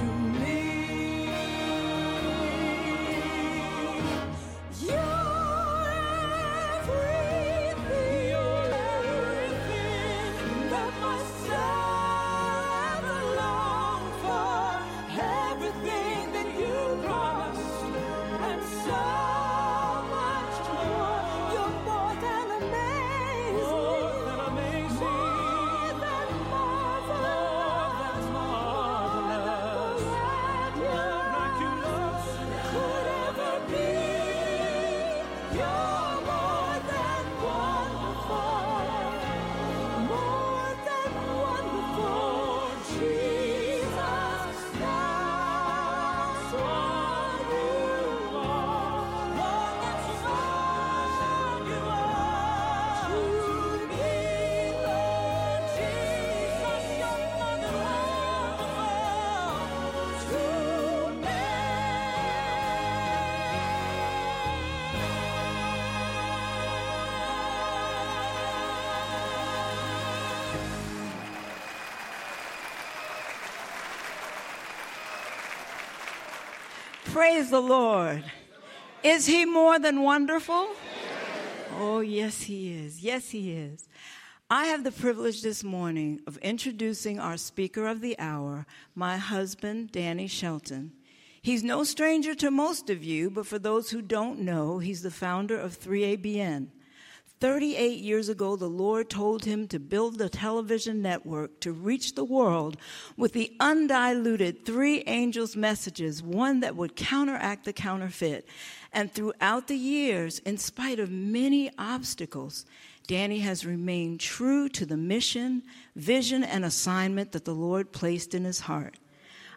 to Praise the Lord. Is he more than wonderful? Oh, yes, he is. Yes, he is. I have the privilege this morning of introducing our speaker of the hour, my husband, Danny Shelton. He's no stranger to most of you, but for those who don't know, he's the founder of 3ABN. 38 years ago, the Lord told him to build a television network to reach the world with the undiluted three angels' messages, one that would counteract the counterfeit. And throughout the years, in spite of many obstacles, Danny has remained true to the mission, vision, and assignment that the Lord placed in his heart.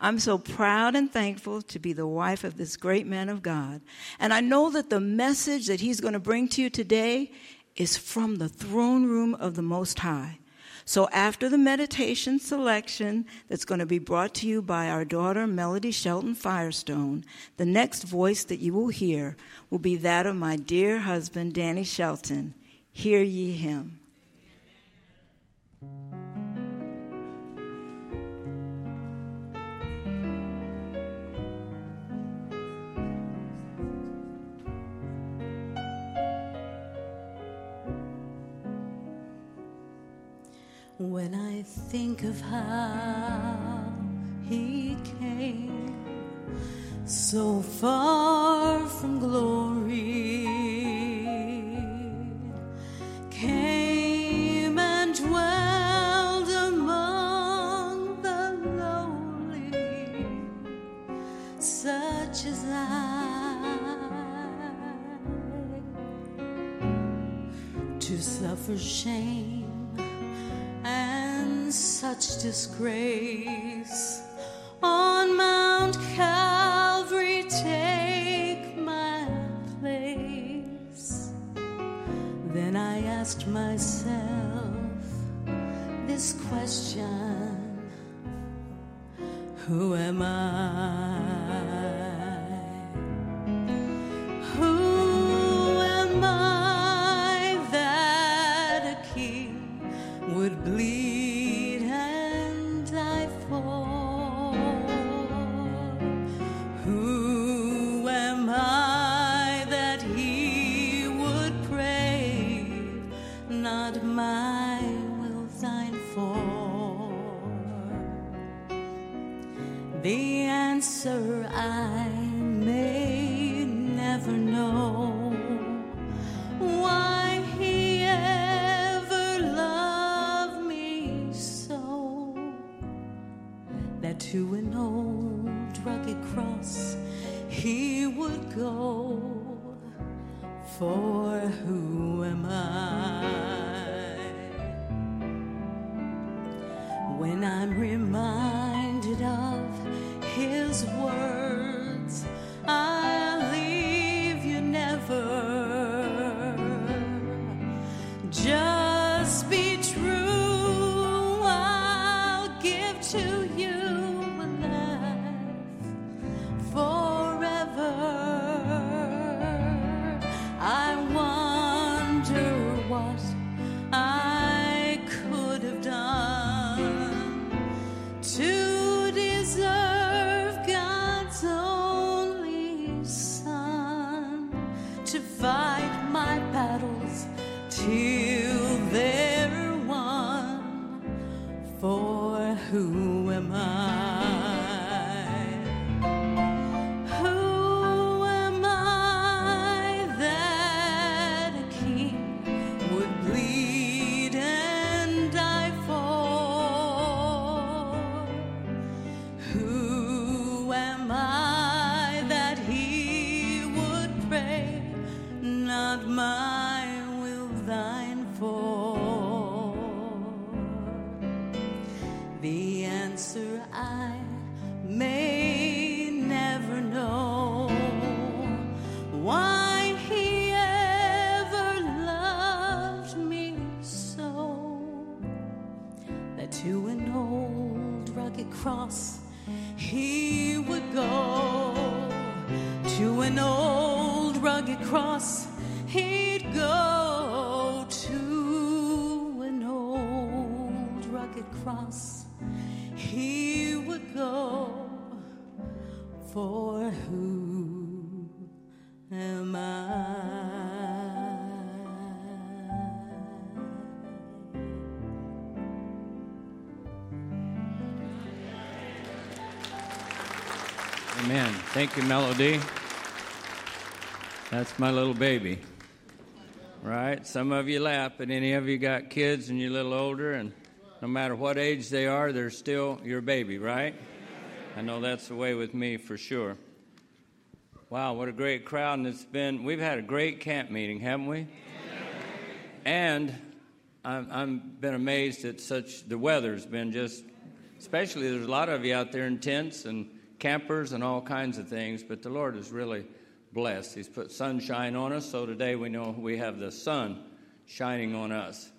I'm so proud and thankful to be the wife of this great man of God. And I know that the message that he's going to bring to you today is from the throne room of the Most High. So after the meditation selection that's going to be brought to you by our daughter Melody Shelton Firestone, the next voice that you will hear will be that of my dear husband Danny Shelton. Hear ye him. When I think of how he came so far from glory, came and dwelled among the lowly, such as I, to suffer shame disgrace on Mount Calvary take my place. Then I asked myself this question Who am I? An old rugged cross he would go. For who am I? when I'm reminded of his words, I'll leave you never. Just be true, I'll give to you For who am I? Cross he would go. For who am I? Amen. Thank you, Melody. That's my little baby. Right? Some of you laugh, but any of you got kids and you're a little older, and no matter what age they are, they're still your baby, right? I know that's the way with me for sure. Wow, what a great crowd. And it's been, we've had a great camp meeting, haven't we? And I'm, I'm been amazed at such, the weather's been just, especially there's a lot of you out there in tents and campers and all kinds of things, but the Lord is really blessed. He's put sunshine on us, so today we know we have the sun shining on us.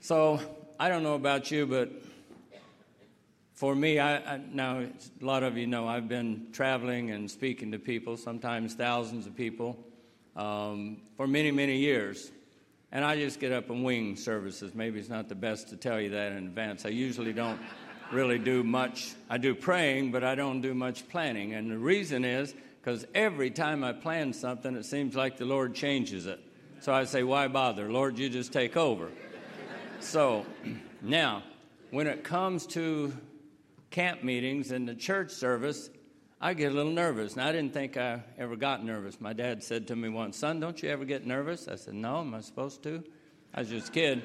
So I don't know about you, but for me, I, I, now a lot of you know I've been traveling and speaking to people, sometimes thousands of people, um, for many, many years. And I just get up and wing services. Maybe it's not the best to tell you that in advance. I usually don't really do much. I do praying, but I don't do much planning. And the reason is because every time I plan something, it seems like the Lord changes it. So I say, why bother? Lord, you just take over. So now, when it comes to camp meetings and the church service, I get a little nervous. And I didn't think I ever got nervous. My dad said to me once, Son, don't you ever get nervous? I said, No, am I supposed to? I was just a kid.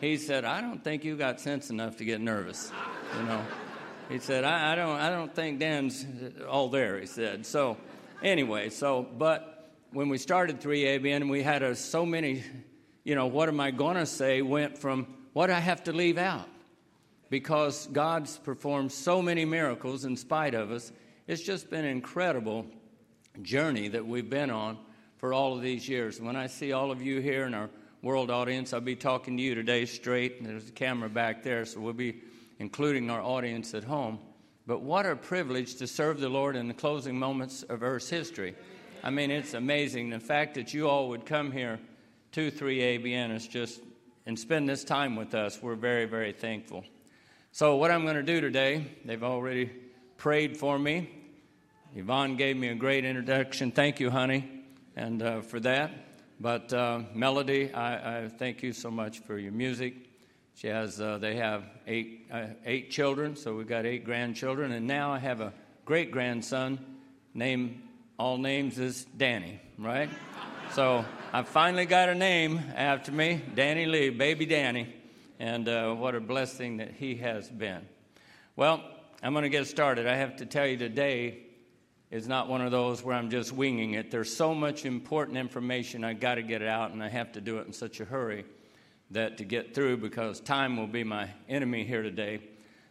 He said, I don't think you got sense enough to get nervous. You know. He said, I, I don't I don't think Dan's all there, he said. So anyway, so but when we started 3ABN, we had a, so many, you know, what am I going to say went from what I have to leave out because God's performed so many miracles in spite of us. It's just been an incredible journey that we've been on for all of these years. When I see all of you here in our world audience, I'll be talking to you today straight. There's a camera back there, so we'll be including our audience at home. But what a privilege to serve the Lord in the closing moments of Earth's history. I mean, it's amazing. The fact that you all would come here to 3ABN is just, and spend this time with us, we're very, very thankful. So, what I'm going to do today, they've already prayed for me. Yvonne gave me a great introduction. Thank you, honey, and uh, for that. But uh, Melody, I, I, thank you so much for your music. She has, uh, they have eight, uh, eight children, so we've got eight grandchildren, and now I have a great grandson. Name, all names is Danny, right? so I finally got a name after me, Danny Lee, baby Danny, and uh, what a blessing that he has been. Well, I'm going to get started. I have to tell you today is not one of those where I'm just winging it. There's so much important information, I got to get it out, and I have to do it in such a hurry that to get through because time will be my enemy here today.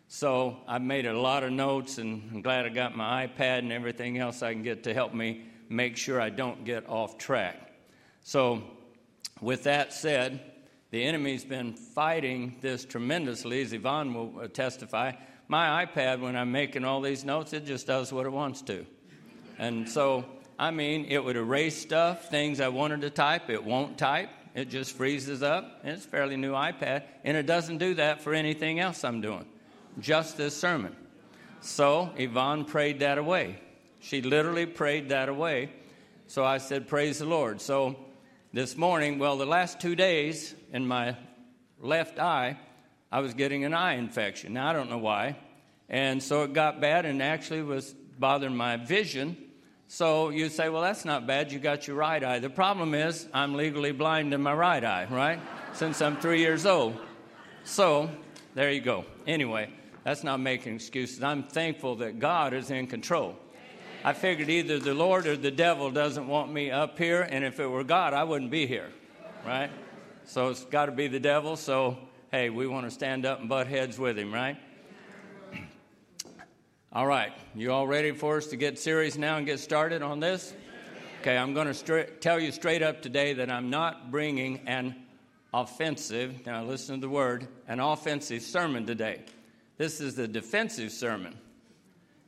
So I've made a lot of notes, and I'm glad I got my iPad and everything else I can get to help me make sure I don't get off track. So, with that said, the enemy's been fighting this tremendously, as Yvonne will uh, testify. My iPad, when I'm making all these notes, it just does what it wants to. And so, I mean, it would erase stuff, things I wanted to type, it won't type. It just freezes up. It's a fairly new iPad. And it doesn't do that for anything else I'm doing, just this sermon. So Yvonne prayed that away. She literally prayed that away. So I said, Praise the Lord. So this morning, well, the last two days in my left eye, I was getting an eye infection. Now, I don't know why. And so it got bad and actually was bothering my vision. So you say, well, that's not bad. You got your right eye. The problem is, I'm legally blind in my right eye, right? Since I'm three years old. So there you go. Anyway, that's not making excuses. I'm thankful that God is in control. I figured either the Lord or the devil doesn't want me up here, and if it were God, I wouldn't be here, right? So it's got to be the devil. So, hey, we want to stand up and butt heads with him, right? All right, you all ready for us to get serious now and get started on this? Okay, I'm going to tell you straight up today that I'm not bringing an offensive, now listen to the word, an offensive sermon today. This is the defensive sermon.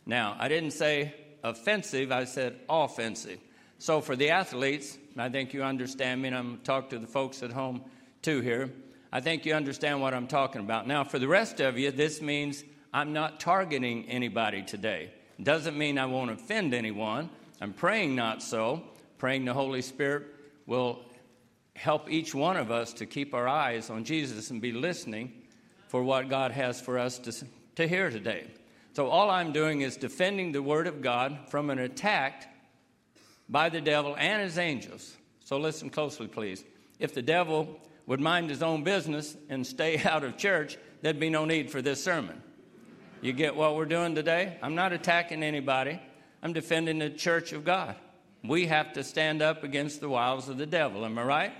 Now, I didn't say offensive, I said offensive. So for the athletes, I think you understand me, and I'm talking to the folks at home too here. I think you understand what I'm talking about. Now, for the rest of you, this means I'm not targeting anybody today. Doesn't mean I won't offend anyone. I'm praying not so. Praying the Holy Spirit will help each one of us to keep our eyes on Jesus and be listening for what God has for us to, to hear today. So, all I'm doing is defending the Word of God from an attack by the devil and his angels. So, listen closely, please. If the devil would mind his own business and stay out of church, there'd be no need for this sermon. You get what we're doing today? I'm not attacking anybody, I'm defending the church of God. We have to stand up against the wiles of the devil, am I right?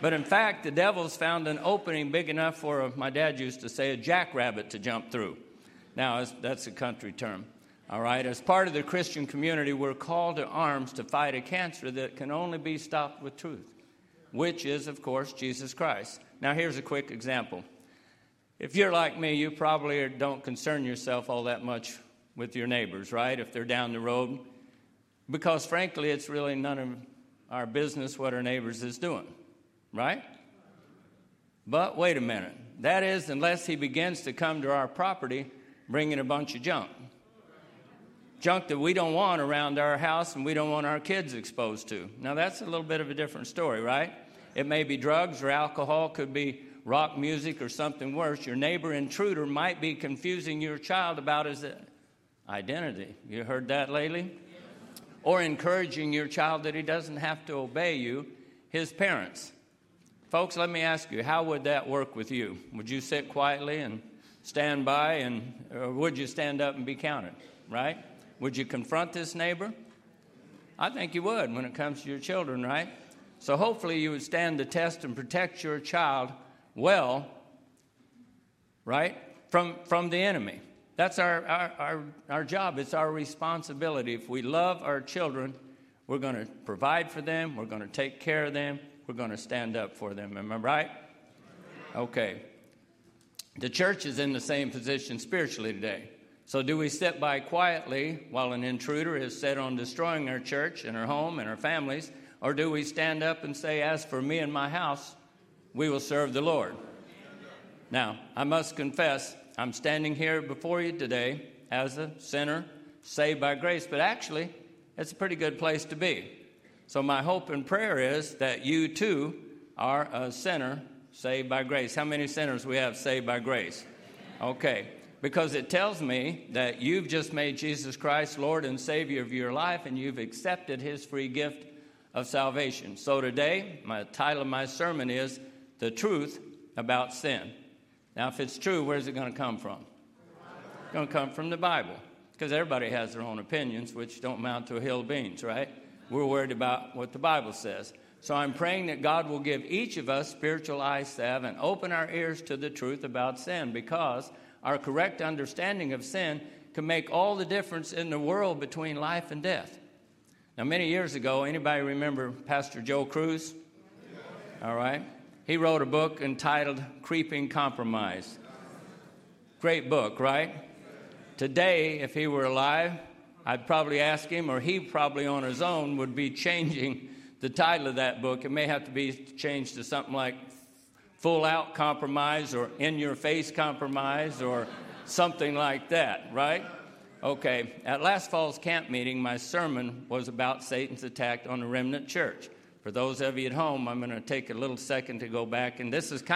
But in fact, the devil's found an opening big enough for, uh, my dad used to say, a jackrabbit to jump through. Now, that's a country term. All right, as part of the Christian community, we're called to arms to fight a cancer that can only be stopped with truth, which is, of course, Jesus Christ. Now, here's a quick example. If you're like me, you probably don't concern yourself all that much with your neighbors, right? If they're down the road, because frankly, it's really none of our business what our neighbors is doing right? But wait a minute. That is, unless he begins to come to our property bringing a bunch of junk. Junk that we don't want around our house and we don't want our kids exposed to. Now, that's a little bit of a different story, right? It may be drugs or alcohol, could be rock music or something worse. Your neighbor intruder might be confusing your child about his identity. You heard that lately? Or encouraging your child that he doesn't have to obey you, his parents. Folks, let me ask you, how would that work with you? Would you sit quietly and stand by, and or would you stand up and be counted? Right? Would you confront this neighbor? I think you would when it comes to your children, right? So hopefully you would stand the test and protect your child well, right, from, from the enemy. That's our, our, our, our job. It's our responsibility. If we love our children, we're going to provide for them, we're going to take care of them, we're going to stand up for them. Am I right? Okay. The church is in the same position spiritually today. So, do we sit by quietly while an intruder is set on destroying our church and our home and our families? Or do we stand up and say, As for me and my house, we will serve the Lord? Now, I must confess, I'm standing here before you today as a sinner saved by grace, but actually, it's a pretty good place to be. So, my hope and prayer is that you too are a sinner saved by grace. How many sinners we have saved by grace? Okay, because it tells me that you've just made Jesus Christ Lord and Savior of your life and you've accepted His free gift of salvation. So, today, my title of my sermon is The Truth About Sin. Now, if it's true, where's it going to come from? It's going to come from the Bible. Because everybody has their own opinions, which don't amount to a hill of beans, right? We're worried about what the Bible says. So I'm praying that God will give each of us spiritual eyes salve and open our ears to the truth about sin because our correct understanding of sin can make all the difference in the world between life and death. Now, many years ago, anybody remember Pastor Joe Crews? All right. He wrote a book entitled Creeping Compromise. Great book, right? Today, if he were alive, I'd probably ask him, or he probably on his own would be changing the title of that book. It may have to be changed to something like Full Out Compromise or In Your Face Compromise or something like that, right? Okay, at last fall's camp meeting, my sermon was about Satan's attack on the remnant church. For those of you at home, I'm going to take a little second to go back, and this is kind